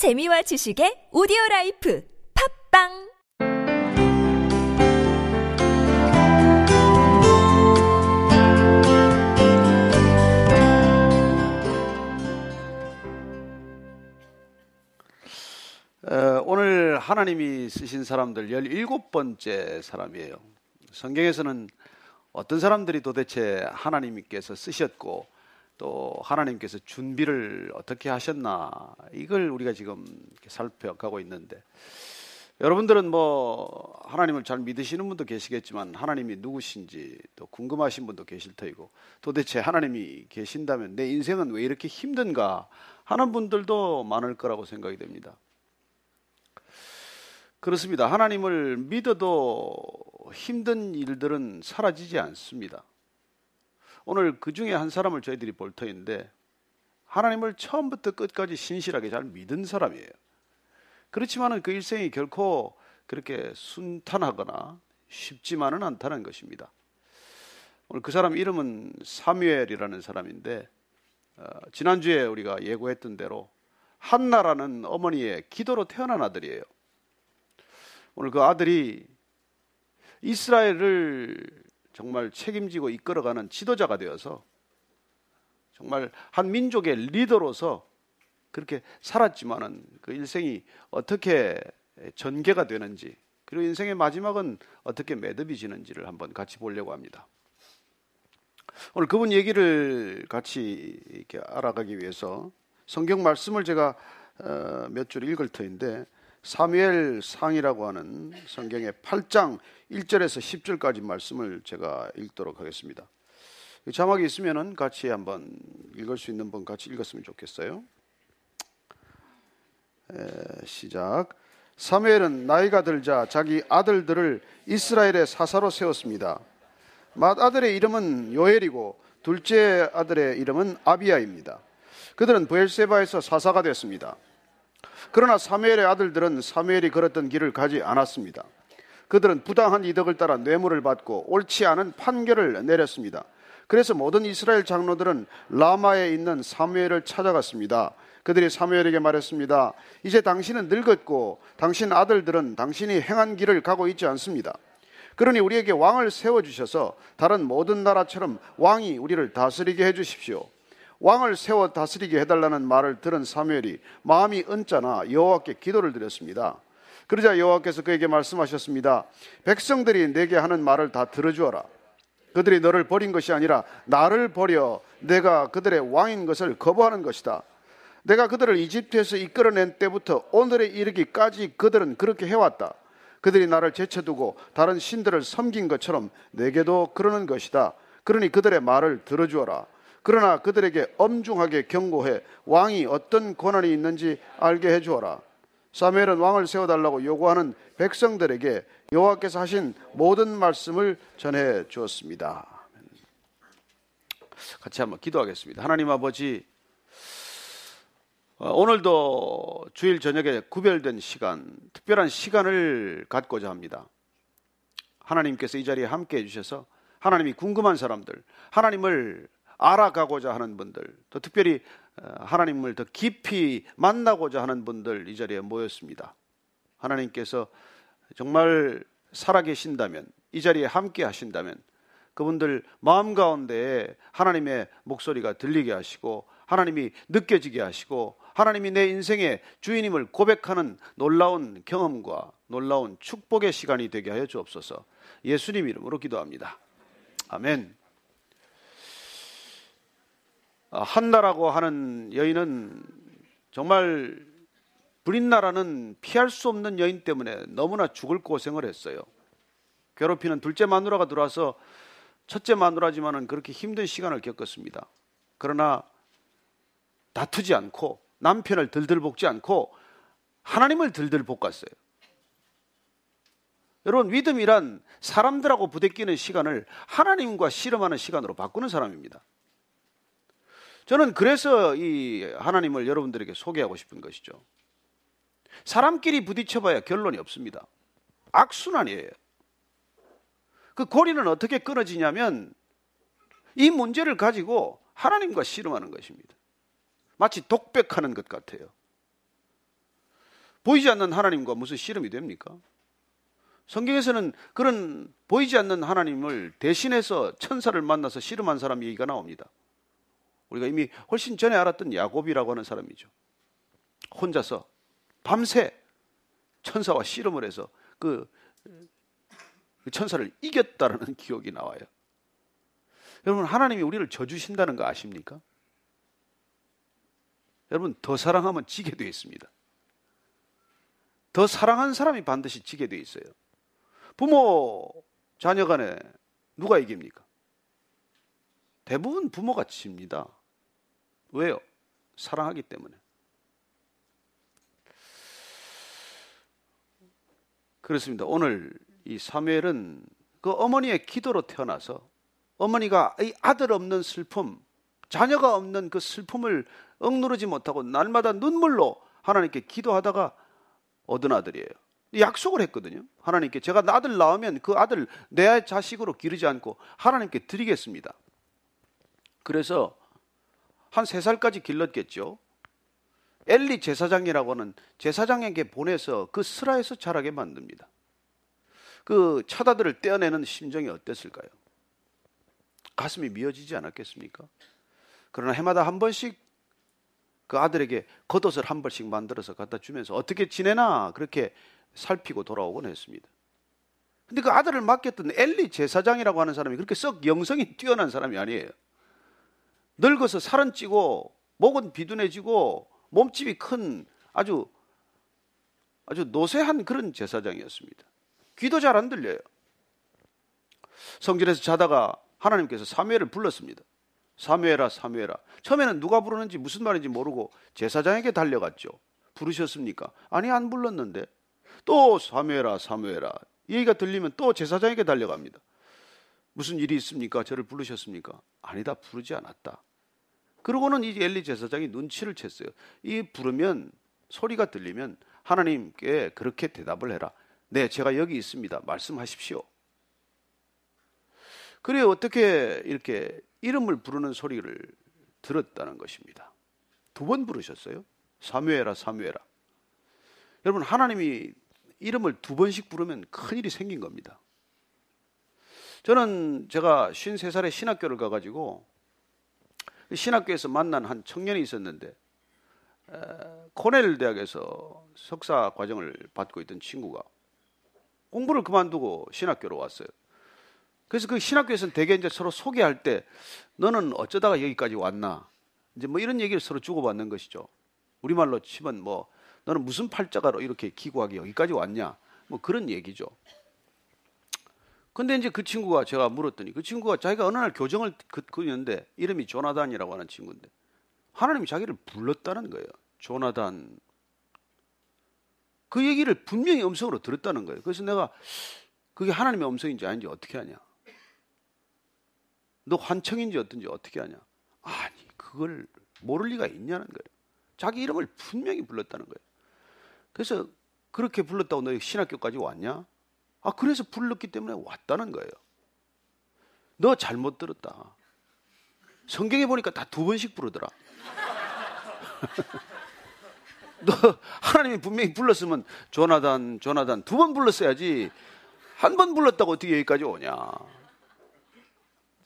재미와 지식의 오디오 라이프 팝빵 어, 오늘 하나님이 쓰신 사람들 17번째 사람이에요. 성경에서는 어떤 사람들이 도대체 하나님께서 쓰셨고 또 하나님께서 준비를 어떻게 하셨나 이걸 우리가 지금 살펴가고 있는데 여러분들은 뭐 하나님을 잘 믿으시는 분도 계시겠지만 하나님이 누구신지 또 궁금하신 분도 계실 터이고 도대체 하나님이 계신다면 내 인생은 왜 이렇게 힘든가 하는 분들도 많을 거라고 생각이 됩니다. 그렇습니다. 하나님을 믿어도 힘든 일들은 사라지지 않습니다. 오늘 그 중에 한 사람을 저희들이 볼 터인데 하나님을 처음부터 끝까지 신실하게 잘 믿은 사람이에요. 그렇지만은 그 일생이 결코 그렇게 순탄하거나 쉽지만은 않다는 것입니다. 오늘 그 사람 이름은 사무엘이라는 사람인데 어, 지난주에 우리가 예고했던 대로 한나라는 어머니의 기도로 태어난 아들이에요. 오늘 그 아들이 이스라엘을 정말 책임지고 이끌어가는 지도자가 되어서 정말 한 민족의 리더로서 그렇게 살았지만은 그 일생이 어떻게 전개가 되는지 그리고 인생의 마지막은 어떻게 매듭이 지는지를 한번 같이 보려고 합니다. 오늘 그분 얘기를 같이 이렇게 알아가기 위해서 성경 말씀을 제가 어, 몇줄 읽을 터인데 사무엘 상이라고 하는 성경의 8장 1절에서 10절까지 말씀을 제가 읽도록 하겠습니다. 자막이 있으면 같이 한번 읽을 수 있는 분 같이 읽었으면 좋겠어요. 에, 시작. 사무엘은 나이가 들자 자기 아들들을 이스라엘의 사사로 세웠습니다. 맏 아들의 이름은 요엘이고 둘째 아들의 이름은 아비야입니다. 그들은 부엘세바에서 사사가 됐습니다. 그러나 사무엘의 아들들은 사무엘이 걸었던 길을 가지 않았습니다. 그들은 부당한 이득을 따라 뇌물을 받고 옳지 않은 판결을 내렸습니다. 그래서 모든 이스라엘 장로들은 라마에 있는 사무엘을 찾아갔습니다. 그들이 사무엘에게 말했습니다. 이제 당신은 늙었고 당신 아들들은 당신이 행한 길을 가고 있지 않습니다. 그러니 우리에게 왕을 세워 주셔서 다른 모든 나라처럼 왕이 우리를 다스리게 해 주십시오. 왕을 세워 다스리게 해달라는 말을 들은 사무엘이 마음이 언짢아 여호와께 기도를 드렸습니다. 그러자 여호와께서 그에게 말씀하셨습니다. 백성들이 내게 하는 말을 다 들어주어라. 그들이 너를 버린 것이 아니라 나를 버려 내가 그들의 왕인 것을 거부하는 것이다. 내가 그들을 이집트에서 이끌어낸 때부터 오늘에 이르기까지 그들은 그렇게 해왔다. 그들이 나를 제쳐두고 다른 신들을 섬긴 것처럼 내게도 그러는 것이다. 그러니 그들의 말을 들어주어라. 그러나 그들에게 엄중하게 경고해 왕이 어떤 권한이 있는지 알게 해 주어라. 사무엘은 왕을 세워 달라고 요구하는 백성들에게 여호와께서 하신 모든 말씀을 전해 주었습니다. 같이 한번 기도하겠습니다. 하나님 아버지, 어, 오늘도 주일 저녁에 구별된 시간, 특별한 시간을 갖고자 합니다. 하나님께서 이 자리에 함께 해주셔서 하나님이 궁금한 사람들, 하나님을 알아가고자 하는 분들, 또 특별히 어, 하나님을 더 깊이 만나고자 하는 분들 이 자리에 모였습니다. 하나님께서 정말 살아계신다면, 이 자리에 함께 하신다면, 그분들 마음 가운데 하나님의 목소리가 들리게 하시고, 하나님이 느껴지게 하시고, 하나님이 내 인생의 주인임을 고백하는 놀라운 경험과 놀라운 축복의 시간이 되게 하여 주옵소서. 예수님 이름으로 기도합니다. 아멘. 어, 한나라고 하는 여인은 정말 브린나라는 피할 수 없는 여인 때문에 너무나 죽을 고생을 했어요. 괴롭히는 둘째 마누라가 들어와서 첫째 마누라지만은 그렇게 힘든 시간을 겪었습니다. 그러나 다투지 않고 남편을 들들 볶지 않고 하나님을 들들 볶았어요. 여러분 믿음이란 사람들하고 부대끼는 시간을 하나님과 씨름하는 시간으로 바꾸는 사람입니다. 저는 그래서 이 하나님을 여러분들에게 소개하고 싶은 것이죠. 사람끼리 부딪혀봐야 결론이 없습니다. 악순환이에요. 그 고리는 어떻게 끊어지냐면 이 문제를 가지고 하나님과 씨름하는 것입니다. 마치 독백하는 것 같아요. 보이지 않는 하나님과 무슨 씨름이 됩니까? 성경에서는 그런 보이지 않는 하나님을 대신해서 천사를 만나서 씨름한 사람 얘기가 나옵니다. 우리가 이미 훨씬 전에 알았던 야곱이라고 하는 사람이죠. 혼자서 밤새 천사와 씨름을 해서 그, 그 천사를 이겼다라는 기억이 나와요. 여러분 하나님이 우리를 져주신다는 거 아십니까? 여러분 더 사랑하면 지게 되어 있습니다. 더 사랑한 사람이 반드시 지게 되어 있어요. 부모 자녀 간에 누가 이깁니까? 대부분 부모가 집니다. 왜요? 사랑하기 때문에. 그렇습니다. 오늘 이 사무엘은 그 어머니의 기도로 태어나서 어머니가 이 아들 없는 슬픔, 자녀가 없는 그 슬픔을 억누르지 못하고 날마다 눈물로 하나님께 기도하다가 얻은 아들이에요. 약속을 했거든요. 하나님께 제가 아들 낳으면 그 아들 내 자식으로 기르지 않고 하나님께 드리겠습니다. 그래서 한 세 살까지 길렀겠죠. 엘리 제사장이라고 하는 제사장에게 보내서 그 스라에서 자라게 만듭니다. 그 차다들을 떼어내는 심정이 어땠을까요? 가슴이 미어지지 않았겠습니까? 그러나 해마다 한 번씩 그 아들에게 겉옷을 한 벌씩 만들어서 갖다 주면서 어떻게 지내나 그렇게 살피고 돌아오곤 했습니다. 근데 그 아들을 맡겼던 엘리 제사장이라고 하는 사람이 그렇게 썩 영성이 뛰어난 사람이 아니에요. 늙어서 살은 찌고 목은 비둔해지고 몸집이 큰 아주 아주 노쇠한 그런 제사장이었습니다. 귀도 잘 안 들려요. 성전에서 자다가 하나님께서 사무엘을 불렀습니다. 사무엘아 사무엘아. 처음에는 누가 부르는지 무슨 말인지 모르고 제사장에게 달려갔죠. 부르셨습니까? 아니 안 불렀는데. 또 사무엘아 사무엘아. 얘기가 들리면 또 제사장에게 달려갑니다. 무슨 일이 있습니까? 저를 부르셨습니까? 아니다 부르지 않았다. 그러고는 이 엘리 제사장이 눈치를 챘어요. 이 부르면 소리가 들리면 하나님께 그렇게 대답을 해라. 네, 제가 여기 있습니다. 말씀하십시오. 그래 어떻게 이렇게 이름을 부르는 소리를 들었다는 것입니다. 두 번 부르셨어요. 사무엘아 사무엘아. 여러분 하나님이 이름을 두 번씩 부르면 큰 일이 생긴 겁니다. 저는 제가 53살에 신학교를 가가지고 신학교에서 만난 한 청년이 있었는데 코넬 대학에서 석사 과정을 받고 있던 친구가 공부를 그만두고 신학교로 왔어요. 그래서 그 신학교에서는 대개 이제 서로 소개할 때 너는 어쩌다가 여기까지 왔나? 이제 뭐 이런 얘기를 서로 주고받는 것이죠. 우리말로 치면 뭐 너는 무슨 팔자가로 이렇게 기구하게 여기까지 왔냐? 뭐 그런 얘기죠. 근데 이제 그 친구가 제가 물었더니 그 친구가 자기가 어느 날 교정을 그었는데 이름이 조나단이라고 하는 친구인데 하나님이 자기를 불렀다는 거예요. 조나단. 그 얘기를 분명히 음성으로 들었다는 거예요. 그래서 내가 그게 하나님의 음성인지 아닌지 어떻게 하냐? 너 환청인지 어떤지 어떻게 하냐? 아니, 그걸 모를 리가 있냐는 거예요. 자기 이름을 분명히 불렀다는 거예요. 그래서 그렇게 불렀다고 너 신학교까지 왔냐? 아, 그래서 불렀기 때문에 왔다는 거예요. 너 잘못 들었다. 성경에 보니까 다 두 번씩 부르더라. 너 하나님이 분명히 불렀으면 조나단, 조나단 두 번 불렀어야지 한 번 불렀다고 어떻게 여기까지 오냐.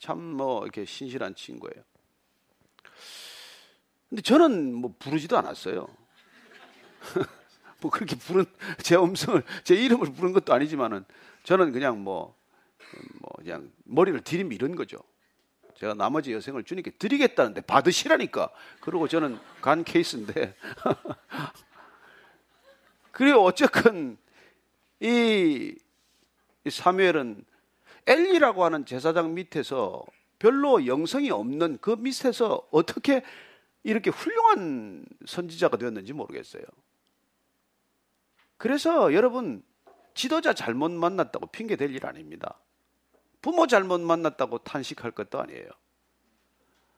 참 뭐 이렇게 신실한 친구예요. 근데 저는 뭐 부르지도 않았어요. 뭐 그렇게 부른 제 음성을 제 이름을 부른 것도 아니지만은 저는 그냥 뭐, 뭐 그냥 머리를 들이밀은 거죠. 제가 나머지 여생을 주님께 드리겠다는데 받으시라니까. 그리고 저는 간 케이스인데. 그리고 어쨌건 이, 이 사무엘은 엘리라고 하는 제사장 밑에서 별로 영성이 없는 그 밑에서 어떻게 이렇게 훌륭한 선지자가 되었는지 모르겠어요. 그래서 여러분 지도자 잘못 만났다고 핑계 댈일 아닙니다. 부모 잘못 만났다고 탄식할 것도 아니에요.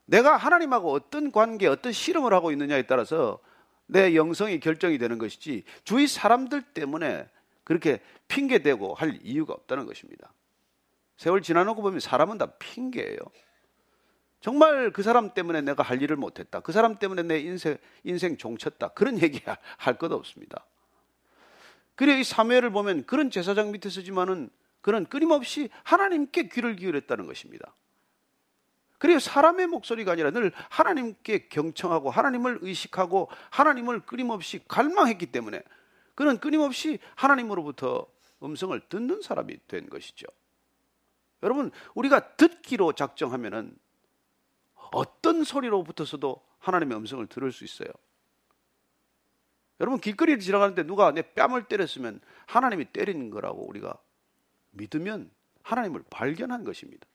내가 하나님하고 어떤 관계, 어떤 실험을 하고 있느냐에 따라서 내 영성이 결정이 되는 것이지 주위 사람들 때문에 그렇게 핑계대고 할 이유가 없다는 것입니다. 세월 지나놓고 보면 사람은 다 핑계예요. 정말 그 사람 때문에 내가 할 일을 못했다. 그 사람 때문에 내 인생, 인생 종쳤다. 그런 얘기 할 것도 없습니다. 그래 이 사무엘을 보면 그런 제사장 밑에 서지만은 그는 끊임없이 하나님께 귀를 기울였다는 것입니다. 그리고 사람의 목소리가 아니라 늘 하나님께 경청하고 하나님을 의식하고 하나님을 끊임없이 갈망했기 때문에 그는 끊임없이 하나님으로부터 음성을 듣는 사람이 된 것이죠. 여러분, 우리가 듣기로 작정하면은 어떤 소리로부터서도 하나님의 음성을 들을 수 있어요. 여러분, 길거리를 지나가는데 누가 내 뺨을 때렸으면 하나님이 때린 거라고 우리가 믿으면 하나님을 발견한 것입니다.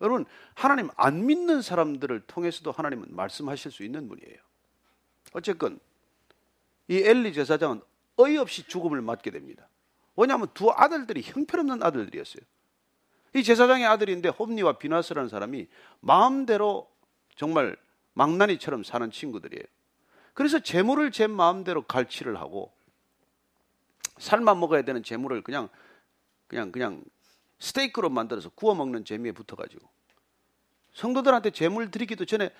여러분, 하나님 안 믿는 사람들을 통해서도 하나님은 말씀하실 수 있는 분이에요. 어쨌건, 이 엘리 제사장은 어이없이 죽음을 맞게 됩니다. 왜냐하면 두 아들들이 형편없는 아들들이었어요. 이 제사장의 아들인데 홈니와 비나스라는 사람이 마음대로 정말 망나니처럼 사는 친구들이에요. 그래서 재물을 제 마음대로 갈취를 하고 살만 먹어야 되는 재물을 그냥 그냥 그냥 스테이크로 만들어서 구워 먹는 재미에 붙어가지고 성도들한테 재물 드리기도 전에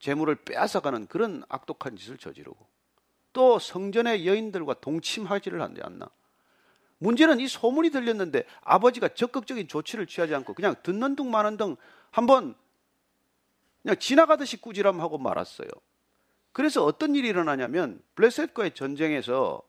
재물을 빼앗아가는 그런 악독한 짓을 저지르고 또 성전의 여인들과 동침하지를 않나. 문제는 이 소문이 들렸는데 아버지가 적극적인 조치를 취하지 않고 그냥 듣는 둥 마는 둥 한번 그냥 지나가듯이 꾸지람하고 말았어요. 그래서 어떤 일이 일어나냐면 블레셋과의 전쟁에서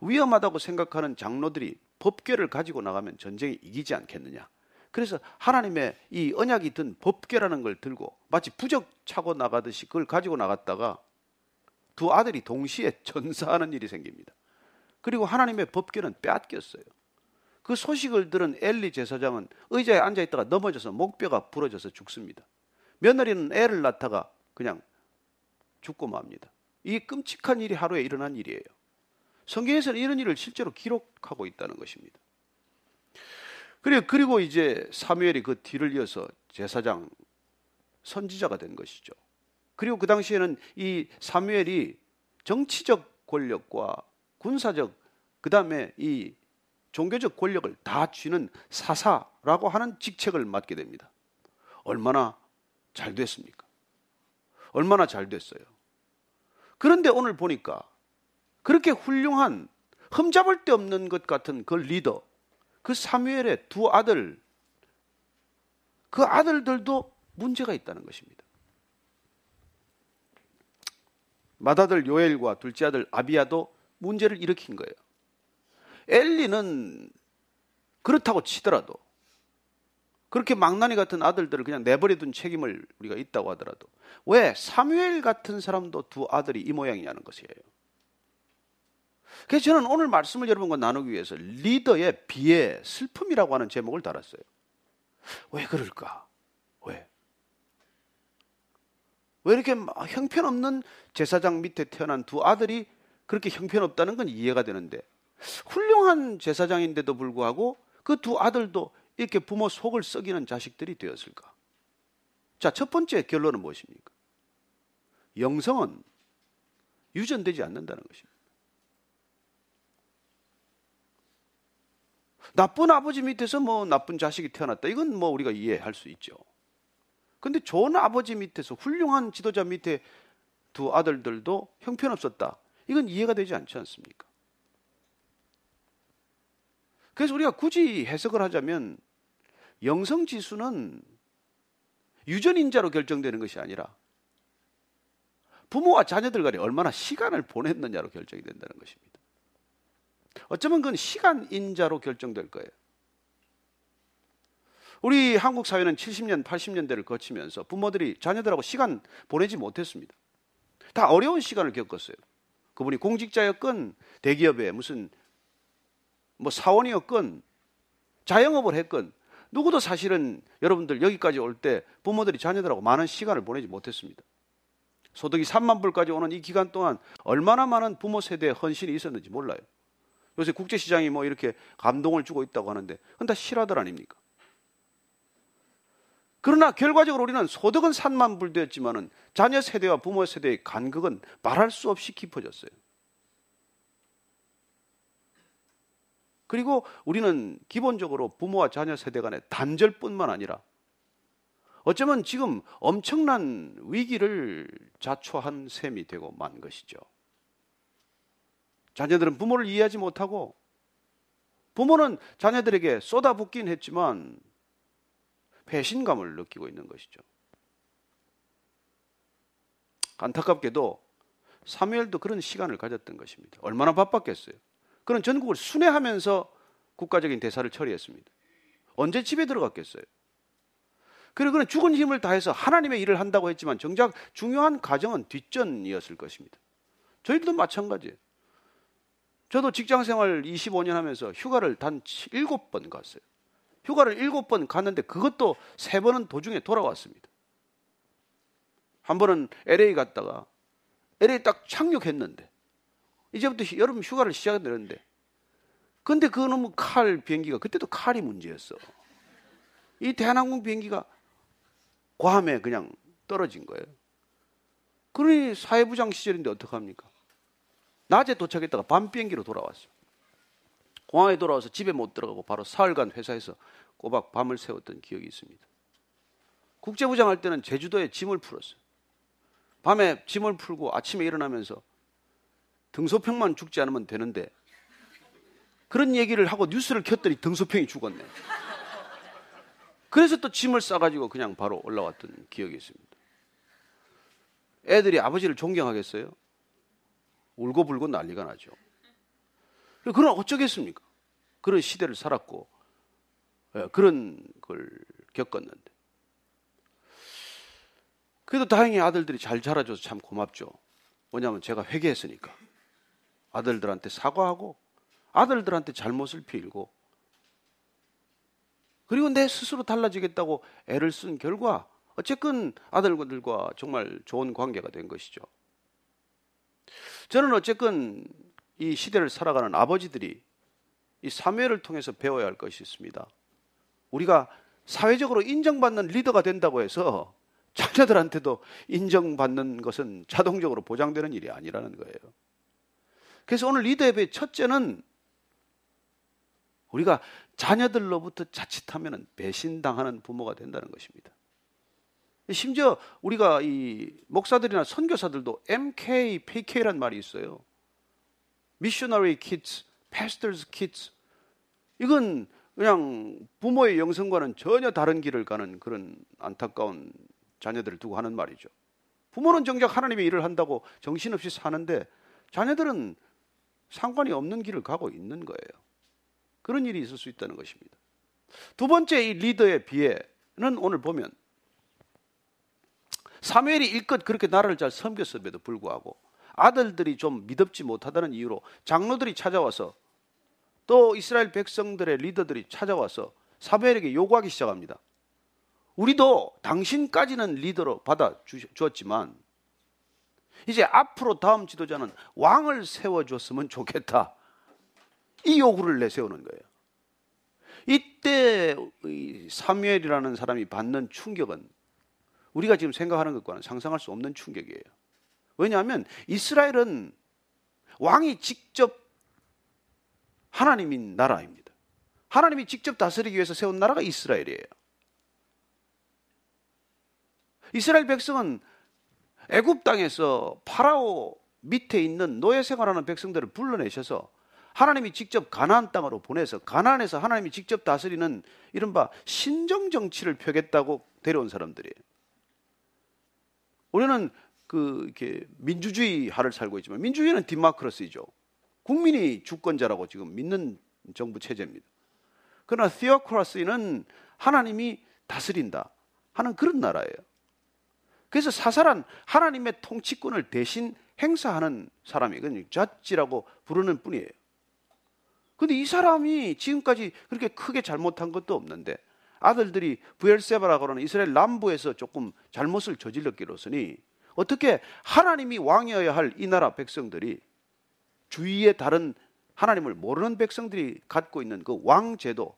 위험하다고 생각하는 장로들이 법궤를 가지고 나가면 전쟁이 이기지 않겠느냐. 그래서 하나님의 이 언약이 든 법궤라는 걸 들고 마치 부적 차고 나가듯이 그걸 가지고 나갔다가 두 아들이 동시에 전사하는 일이 생깁니다. 그리고 하나님의 법궤는 빼앗겼어요. 그 소식을 들은 엘리 제사장은 의자에 앉아 있다가 넘어져서 목뼈가 부러져서 죽습니다. 며느리는 애를 낳다가 그냥 죽고 맙니다. 이 끔찍한 일이 하루에 일어난 일이에요. 성경에서는 이런 일을 실제로 기록하고 있다는 것입니다. 그리고, 그리고 이제 사무엘이 그 뒤를 이어서 제사장 선지자가 된 것이죠. 그리고 그 당시에는 이 사무엘이 정치적 권력과 군사적 그 다음에 이 종교적 권력을 다 쥐는 사사라고 하는 직책을 맡게 됩니다. 얼마나 잘 됐습니까? 얼마나 잘 됐어요. 그런데 오늘 보니까 그렇게 훌륭한 흠잡을 데 없는 것 같은 그 리더, 그 사무엘의 두 아들, 그 아들들도 문제가 있다는 것입니다. 맏아들 요엘과 둘째 아들 아비야도 문제를 일으킨 거예요. 엘리는 그렇다고 치더라도 그렇게 망나니 같은 아들들을 그냥 내버려둔 책임을 우리가 있다고 하더라도 왜 사무엘 같은 사람도 두 아들이 이 모양이냐는 것이에요. 그래서 저는 오늘 말씀을 여러분과 나누기 위해서 리더의 비애, 슬픔이라고 하는 제목을 달았어요. 왜 그럴까? 왜? 왜 이렇게 형편없는 제사장 밑에 태어난 두 아들이 그렇게 형편없다는 건 이해가 되는데 훌륭한 제사장인데도 불구하고 그 두 아들도 이렇게 부모 속을 썩이는 자식들이 되었을까? 자, 첫 번째 결론은 무엇입니까? 영성은 유전되지 않는다는 것입니다. 나쁜 아버지 밑에서 뭐 나쁜 자식이 태어났다. 이건 뭐 우리가 이해할 수 있죠. 근데 좋은 아버지 밑에서 훌륭한 지도자 밑에 두 아들들도 형편없었다. 이건 이해가 되지 않지 않습니까? 그래서 우리가 굳이 해석을 하자면 영성 지수는 유전인자로 결정되는 것이 아니라 부모와 자녀들 간에 얼마나 시간을 보냈느냐로 결정이 된다는 것입니다. 어쩌면 그건 시간인자로 결정될 거예요. 우리 한국 사회는 70년, 80년대를 거치면서 부모들이 자녀들하고 시간 보내지 못했습니다. 다 어려운 시간을 겪었어요. 그분이 공직자였건 대기업에 무슨 뭐 사원이었건 자영업을 했건 누구도 사실은 여러분들 여기까지 올 때 부모들이 자녀들하고 많은 시간을 보내지 못했습니다. 소득이 3만 불까지 오는 이 기간 동안 얼마나 많은 부모 세대의 헌신이 있었는지 몰라요. 요새 국제시장이 뭐 이렇게 감동을 주고 있다고 하는데 그건 다 실화들 아닙니까? 그러나 결과적으로 우리는 소득은 3만 불 되었지만은 자녀 세대와 부모 세대의 간극은 말할 수 없이 깊어졌어요. 그리고 우리는 기본적으로 부모와 자녀 세대 간의 단절뿐만 아니라 어쩌면 지금 엄청난 위기를 자초한 셈이 되고 만 것이죠. 자녀들은 부모를 이해하지 못하고 부모는 자녀들에게 쏟아붓긴 했지만 배신감을 느끼고 있는 것이죠. 안타깝게도 사무엘도 그런 시간을 가졌던 것입니다. 얼마나 바빴겠어요. 그는 전국을 순회하면서 국가적인 대사를 처리했습니다. 언제 집에 들어갔겠어요? 그리고 그는 죽은 힘을 다해서 하나님의 일을 한다고 했지만 정작 중요한 과정은 뒷전이었을 것입니다. 저희들도 마찬가지예요. 저도 직장 생활 25년 하면서 휴가를 단 7번 갔어요. 휴가를 7번 갔는데 그것도 3번은 도중에 돌아왔습니다. 한 번은 LA 갔다가 LA 딱 착륙했는데 이제부터 여름 휴가를 시작했는데 근데 그 놈의 칼 비행기가 그때도 칼이 문제였어. 이 대한항공 비행기가 괌에 그냥 떨어진 거예요. 그러니 사회부장 시절인데 어떡합니까? 낮에 도착했다가 밤 비행기로 돌아왔어요. 공항에 돌아와서 집에 못 들어가고 바로 사흘간 회사에서 꼬박 밤을 새웠던 기억이 있습니다. 국제부장 할 때는 제주도에 짐을 풀었어요. 밤에 짐을 풀고 아침에 일어나면서 등소평만 죽지 않으면 되는데 그런 얘기를 하고 뉴스를 켰더니 등소평이 죽었네. 그래서 또 짐을 싸가지고 그냥 바로 올라왔던 기억이 있습니다. 애들이 아버지를 존경하겠어요? 울고불고 난리가 나죠. 그럼 어쩌겠습니까? 그런 시대를 살았고, 예, 그런 걸 겪었는데. 그래도 다행히 아들들이 잘 자라줘서 참 고맙죠. 뭐냐면 제가 회개했으니까. 아들들한테 사과하고, 아들들한테 잘못을 빌고, 그리고 내 스스로 달라지겠다고 애를 쓴 결과, 어쨌건 아들들과 정말 좋은 관계가 된 것이죠. 저는 어쨌건 이 시대를 살아가는 아버지들이 이 사무엘을 통해서 배워야 할 것이 있습니다. 우리가 사회적으로 인정받는 리더가 된다고 해서 자녀들한테도 인정받는 것은 자동적으로 보장되는 일이 아니라는 거예요. 그래서 오늘 리더 예배 첫째는 우리가 자녀들로부터 자칫하면 배신당하는 부모가 된다는 것입니다. 심지어 우리가 이 목사들이나 선교사들도 MK, PK란 말이 있어요. Missionary Kids, Pastors Kids. 이건 그냥 부모의 영성과는 전혀 다른 길을 가는 그런 안타까운 자녀들을 두고 하는 말이죠. 부모는 정작 하나님의 일을 한다고 정신없이 사는데 자녀들은 상관이 없는 길을 가고 있는 거예요. 그런 일이 있을 수 있다는 것입니다. 두 번째 이 리더의 비애는 오늘 보면 사무엘이 일껏 그렇게 나라를 잘 섬겼음에도 불구하고 아들들이 좀 믿음지 못하다는 이유로 장로들이 찾아와서 또 이스라엘 백성들의 리더들이 찾아와서 사무엘에게 요구하기 시작합니다. 우리도 당신까지는 리더로 받아 주었지만 이제 앞으로 다음 지도자는 왕을 세워줬으면 좋겠다. 이 요구를 내세우는 거예요. 이때 사무엘이라는 사람이 받는 충격은 우리가 지금 생각하는 것과는 상상할 수 없는 충격이에요. 왜냐하면 이스라엘은 왕이 직접 하나님인 나라입니다. 하나님이 직접 다스리기 위해서 세운 나라가 이스라엘이에요. 이스라엘 백성은 애굽 땅에서 파라오 밑에 있는 노예 생활하는 백성들을 불러내셔서 하나님이 직접 가나안 땅으로 보내서 가나안에서 하나님이 직접 다스리는 이른바 신정 정치를 펴겠다고 데려온 사람들이에요. 우리는 그 이렇게 민주주의 하를 살고 있지만 민주주의는 디마크러스이죠. 국민이 주권자라고 지금 믿는 정부 체제입니다. 그러나 티어크라스는 하나님이 다스린다 하는 그런 나라예요. 그래서 사사란 하나님의 통치권을 대신 행사하는 사람이 그냥 자지라고 부르는 뿐이에요. 근데 이 사람이 지금까지 그렇게 크게 잘못한 것도 없는데 아들들이 부엘세바라고 하는 이스라엘 남부에서 조금 잘못을 저질렀기로서니 어떻게 하나님이 왕이어야 할 이 나라 백성들이 주위에 다른 하나님을 모르는 백성들이 갖고 있는 그 왕제도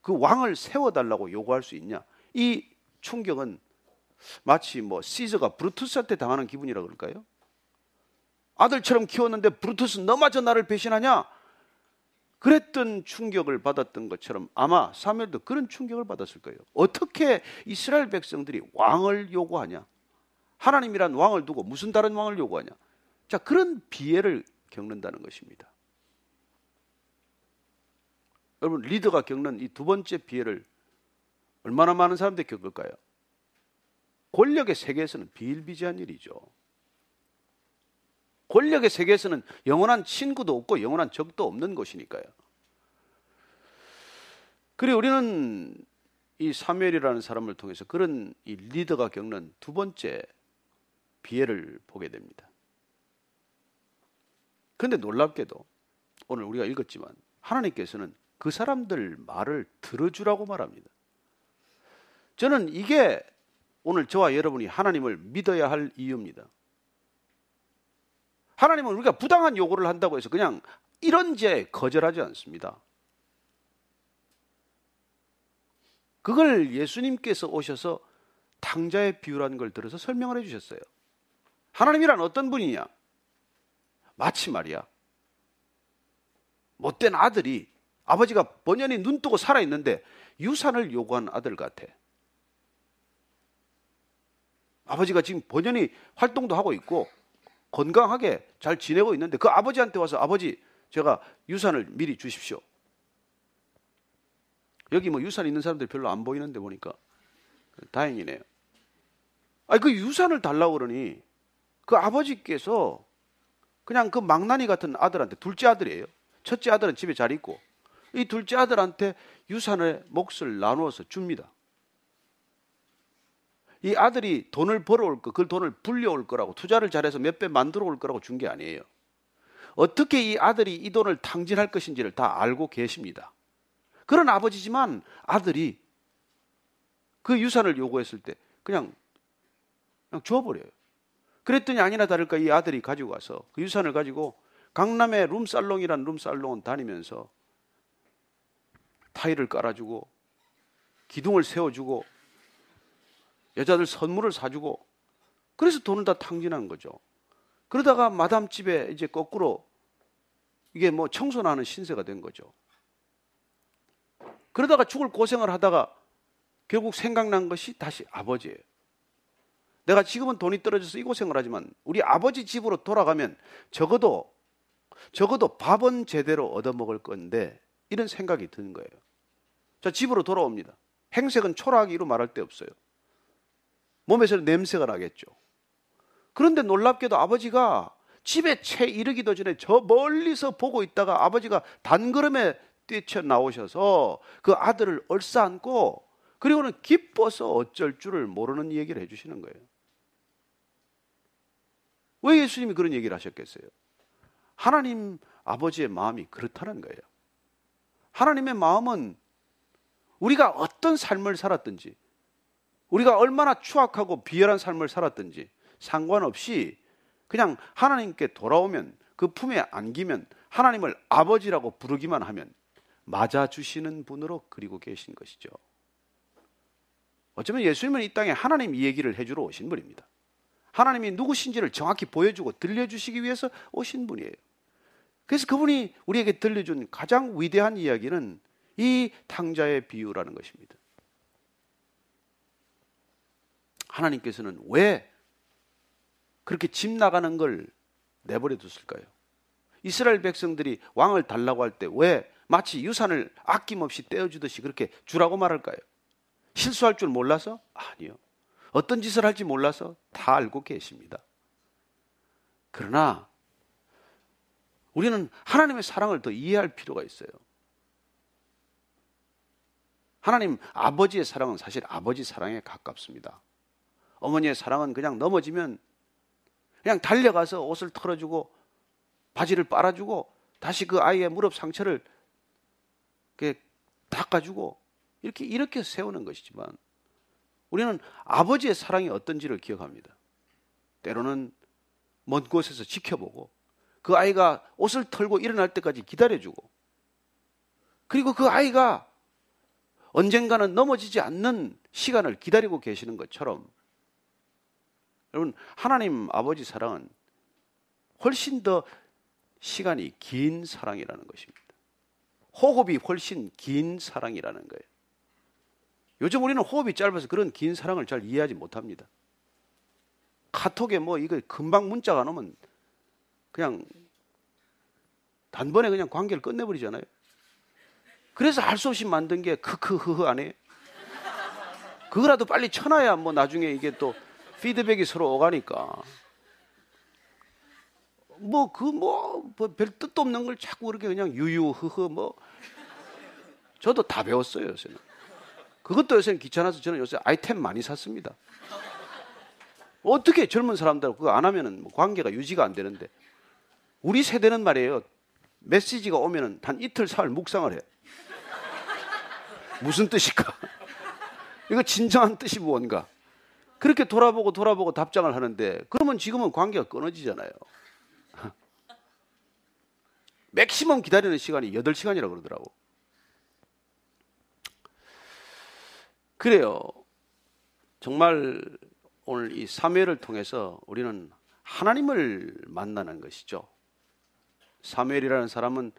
그 왕을 세워달라고 요구할 수 있냐? 이 충격은 마치 뭐 시저가 브루투스한테 당하는 기분이라 그럴까요? 아들처럼 키웠는데 브루투스 너마저 나를 배신하냐? 그랬던 충격을 받았던 것처럼 아마 사무엘도 그런 충격을 받았을 거예요. 어떻게 이스라엘 백성들이 왕을 요구하냐? 하나님이란 왕을 두고 무슨 다른 왕을 요구하냐? 자, 그런 비애를 겪는다는 것입니다. 여러분 리더가 겪는 이 두 번째 피해를 얼마나 많은 사람들이 겪을까요? 권력의 세계에서는 비일비재한 일이죠. 권력의 세계에서는 영원한 친구도 없고 영원한 적도 없는 것이니까요. 그리고 우리는 이 사무엘이라는 사람을 통해서 그런 이 리더가 겪는 두 번째 비애를 보게 됩니다. 그런데 놀랍게도 오늘 우리가 읽었지만 하나님께서는 그 사람들 말을 들어주라고 말합니다. 저는 이게 오늘 저와 여러분이 하나님을 믿어야 할 이유입니다. 하나님은 우리가 부당한 요구를 한다고 해서 그냥 이런 죄 거절하지 않습니다. 그걸 예수님께서 오셔서 탕자의 비유라는 걸 들어서 설명을 해 주셨어요. 하나님이란 어떤 분이냐? 마치 말이야. 못된 아들이 아버지가 번연히 눈 뜨고 살아 있는데 유산을 요구한 아들 같아. 아버지가 지금 번연히 활동도 하고 있고 건강하게 잘 지내고 있는데 그 아버지한테 와서 아버지 제가 유산을 미리 주십시오. 여기 뭐 유산 있는 사람들 별로 안 보이는데 보니까 다행이네요. 아니 그 유산을 달라고 그러니 그 아버지께서 그냥 그 망나니 같은 아들한테 둘째 아들이에요. 첫째 아들은 집에 잘 있고 이 둘째 아들한테 유산의 몫을 나누어서 줍니다. 이 아들이 돈을 벌어올 거, 그 돈을 불려올 거라고 투자를 잘해서 몇 배 만들어 올 거라고 준 게 아니에요. 어떻게 이 아들이 이 돈을 탕진할 것인지를 다 알고 계십니다. 그런 아버지지만 아들이 그 유산을 요구했을 때 그냥, 그냥 줘버려요. 그랬더니 아니나 다를까 이 아들이 가지고 와서 그 유산을 가지고 강남의 룸살롱이란 룸살롱은 다니면서 타일을 깔아주고 기둥을 세워주고 여자들 선물을 사주고 그래서 돈을 다 탕진한 거죠. 그러다가 마담 집에 이제 거꾸로 이게 뭐 청소나는 신세가 된 거죠. 그러다가 죽을 고생을 하다가 결국 생각난 것이 다시 아버지예요. 내가 지금은 돈이 떨어져서 이 고생을 하지만 우리 아버지 집으로 돌아가면 적어도 적어도 밥은 제대로 얻어먹을 건데 이런 생각이 드는 거예요. 자, 집으로 돌아옵니다. 행색은 초라하기로 말할 데 없어요. 몸에서는 냄새가 나겠죠. 그런데 놀랍게도 아버지가 집에 채 이르기도 전에 저 멀리서 보고 있다가 아버지가 단걸음에 뛰쳐 나오셔서 그 아들을 얼싸안고 그리고는 기뻐서 어쩔 줄을 모르는 얘기를 해주시는 거예요. 왜 예수님이 그런 얘기를 하셨겠어요? 하나님 아버지의 마음이 그렇다는 거예요. 하나님의 마음은 우리가 어떤 삶을 살았든지, 우리가 얼마나 추악하고 비열한 삶을 살았든지 상관없이 그냥 하나님께 돌아오면 그 품에 안기면 하나님을 아버지라고 부르기만 하면 맞아주시는 분으로 그리고 계신 것이죠. 어쩌면 예수님은 이 땅에 하나님 이 얘기를 해주러 오신 분입니다. 하나님이 누구신지를 정확히 보여주고 들려주시기 위해서 오신 분이에요. 그래서 그분이 우리에게 들려준 가장 위대한 이야기는 이 탕자의 비유라는 것입니다. 하나님께서는 왜 그렇게 집 나가는 걸 내버려 뒀을까요? 이스라엘 백성들이 왕을 달라고 할 때 왜 마치 유산을 아낌없이 떼어주듯이 그렇게 주라고 말할까요? 실수할 줄 몰라서? 아니요. 어떤 짓을 할지 몰라서 다 알고 계십니다. 그러나 우리는 하나님의 사랑을 더 이해할 필요가 있어요. 하나님 아버지의 사랑은 사실 아버지 사랑에 가깝습니다. 어머니의 사랑은 그냥 넘어지면 그냥 달려가서 옷을 털어주고 바지를 빨아주고 다시 그 아이의 무릎 상처를 닦아주고 이렇게 이렇게 세우는 것이지만 우리는 아버지의 사랑이 어떤지를 기억합니다. 때로는 먼 곳에서 지켜보고 그 아이가 옷을 털고 일어날 때까지 기다려주고 그리고 그 아이가 언젠가는 넘어지지 않는 시간을 기다리고 계시는 것처럼 여러분 하나님 아버지 사랑은 훨씬 더 시간이 긴 사랑이라는 것입니다. 호흡이 훨씬 긴 사랑이라는 거예요. 요즘 우리는 호흡이 짧아서 그런 긴 사랑을 잘 이해하지 못합니다. 카톡에 뭐 이거 금방 문자가 오면 그냥 단번에 그냥 관계를 끝내버리잖아요. 그래서 할수 없이 만든 게 크크흐흐 아니에요? 그거라도 빨리 쳐놔야 뭐 나중에 이게 또 피드백이 서로 오가니까. 뭐, 그, 뭐, 뭐, 별 뜻도 없는 걸 자꾸 그렇게 그냥 유유흐흐 뭐. 저도 다 배웠어요, 요새는. 그것도 요새는 귀찮아서 저는 요새 아이템 많이 샀습니다. 어떻게 젊은 사람들 그거 안 하면은 뭐 관계가 유지가 안 되는데. 우리 세대는 말이에요. 메시지가 오면은 단 이틀, 사흘 묵상을 해. 무슨 뜻일까? 이거 진정한 뜻이 뭔가? 그렇게 돌아보고 돌아보고 답장을 하는데 그러면 지금은 관계가 끊어지잖아요. 맥시멈 기다리는 시간이 8시간이라고 그러더라고. 그래요. 정말 오늘 이 3회를 통해서 우리는 하나님을 만나는 것이죠. 사무엘이라는 사람은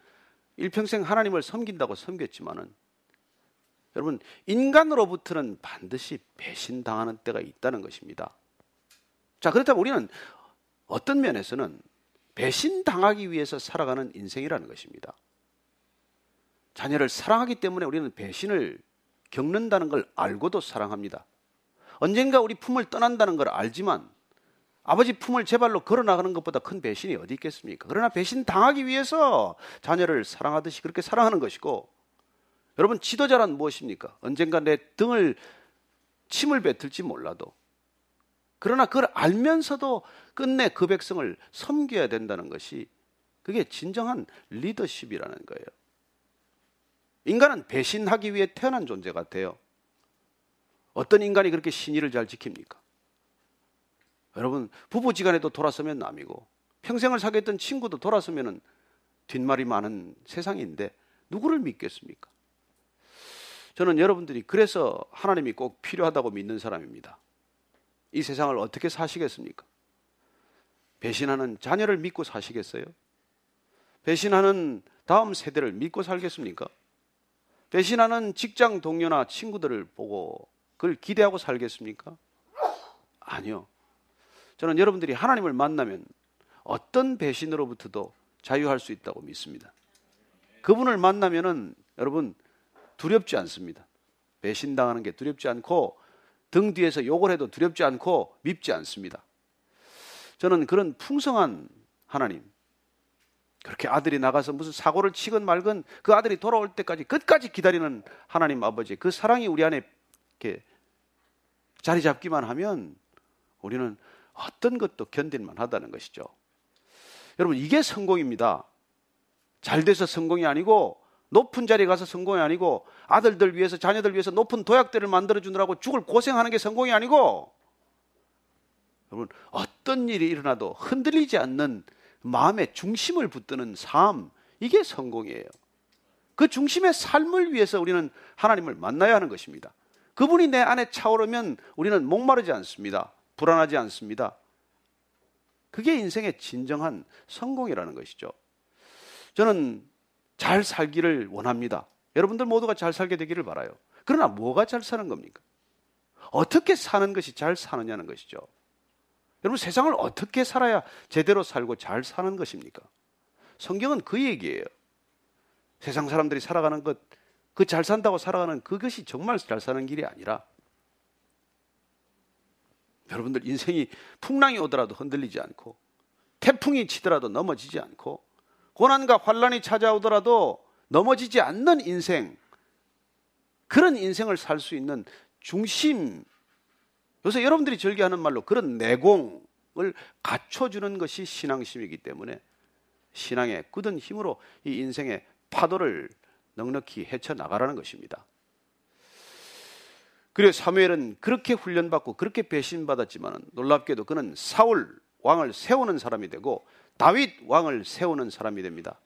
일평생 하나님을 섬긴다고 섬겼지만은 여러분 인간으로부터는 반드시 배신당하는 때가 있다는 것입니다. 자 그렇다면 우리는 어떤 면에서는 배신당하기 위해서 살아가는 인생이라는 것입니다. 자녀를 사랑하기 때문에 우리는 배신을 겪는다는 걸 알고도 사랑합니다. 언젠가 우리 품을 떠난다는 걸 알지만 아버지 품을 제 발로 걸어 나가는 것보다 큰 배신이 어디 있겠습니까? 그러나 배신 당하기 위해서 자녀를 사랑하듯이 그렇게 사랑하는 것이고 여러분 지도자란 무엇입니까? 언젠가 내 등을 침을 뱉을지 몰라도 그러나 그걸 알면서도 끝내 그 백성을 섬겨야 된다는 것이 그게 진정한 리더십이라는 거예요. 인간은 배신하기 위해 태어난 존재 같아요. 어떤 인간이 그렇게 신의를 잘 지킵니까? 여러분, 부부지간에도 돌아서면 남이고, 평생을 사귀었던 친구도 돌아서면 뒷말이 많은 세상인데, 누구를 믿겠습니까? 저는 여러분들이 그래서 하나님이 꼭 필요하다고 믿는 사람입니다. 이 세상을 어떻게 사시겠습니까? 배신하는 자녀를 믿고 사시겠어요? 배신하는 다음 세대를 믿고 살겠습니까? 배신하는 직장 동료나 친구들을 보고 그걸 기대하고 살겠습니까? 아니요. 저는 여러분들이 하나님을 만나면 어떤 배신으로부터도 자유할 수 있다고 믿습니다. 그분을 만나면은 여러분 두렵지 않습니다. 배신당하는 게 두렵지 않고 등 뒤에서 욕을 해도 두렵지 않고 밉지 않습니다. 저는 그런 풍성한 하나님, 그렇게 아들이 나가서 무슨 사고를 치건 말건 그 아들이 돌아올 때까지 끝까지 기다리는 하나님 아버지 그 사랑이 우리 안에 이렇게 자리 잡기만 하면 우리는 어떤 것도 견딜만 하다는 것이죠. 여러분, 이게 성공입니다. 잘 돼서 성공이 아니고 높은 자리에 가서 성공이 아니고 아들들 위해서 자녀들 위해서 높은 도약대를 만들어 주느라고 죽을 고생하는 게 성공이 아니고 여러분 어떤 일이 일어나도 흔들리지 않는 마음의 중심을 붙드는 삶 이게 성공이에요. 그 중심의 삶을 위해서 우리는 하나님을 만나야 하는 것입니다. 그분이 내 안에 차오르면 우리는 목마르지 않습니다. 불안하지 않습니다. 그게 인생의 진정한 성공이라는 것이죠. 저는 잘 살기를 원합니다. 여러분들 모두가 잘 살게 되기를 바라요. 그러나 뭐가 잘 사는 겁니까? 어떻게 사는 것이 잘 사느냐는 것이죠. 여러분 세상을 어떻게 살아야 제대로 살고 잘 사는 것입니까? 성경은 그 얘기예요. 세상 사람들이 살아가는 것, 그 잘 산다고 살아가는 그것이 정말 잘 사는 길이 아니라 여러분들 인생이 풍랑이 오더라도 흔들리지 않고 태풍이 치더라도 넘어지지 않고 고난과 환란이 찾아오더라도 넘어지지 않는 인생, 그런 인생을 살 수 있는 중심, 요새 여러분들이 즐겨하는 말로 그런 내공을 갖춰주는 것이 신앙심이기 때문에 신앙의 굳은 힘으로 이 인생의 파도를 넉넉히 헤쳐나가라는 것입니다. 그리고 사무엘은 그렇게 훈련받고 그렇게 배신받았지만 놀랍게도 그는 사울 왕을 세우는 사람이 되고 다윗 왕을 세우는 사람이 됩니다.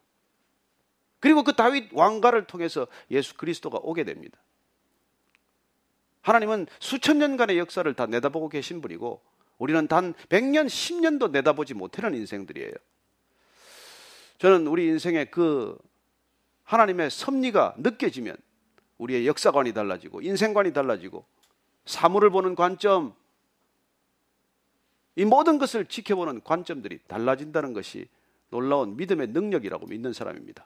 그리고 그 다윗 왕가를 통해서 예수 그리스도가 오게 됩니다. 하나님은 수천 년간의 역사를 다 내다보고 계신 분이고 우리는 단 100년, 10년도 내다보지 못하는 인생들이에요. 저는 우리 인생의 그 하나님의 섭리가 느껴지면 우리의 역사관이 달라지고 인생관이 달라지고 사물을 보는 관점, 이 모든 것을 지켜보는 관점들이 달라진다는 것이 놀라운 믿음의 능력이라고 믿는 사람입니다.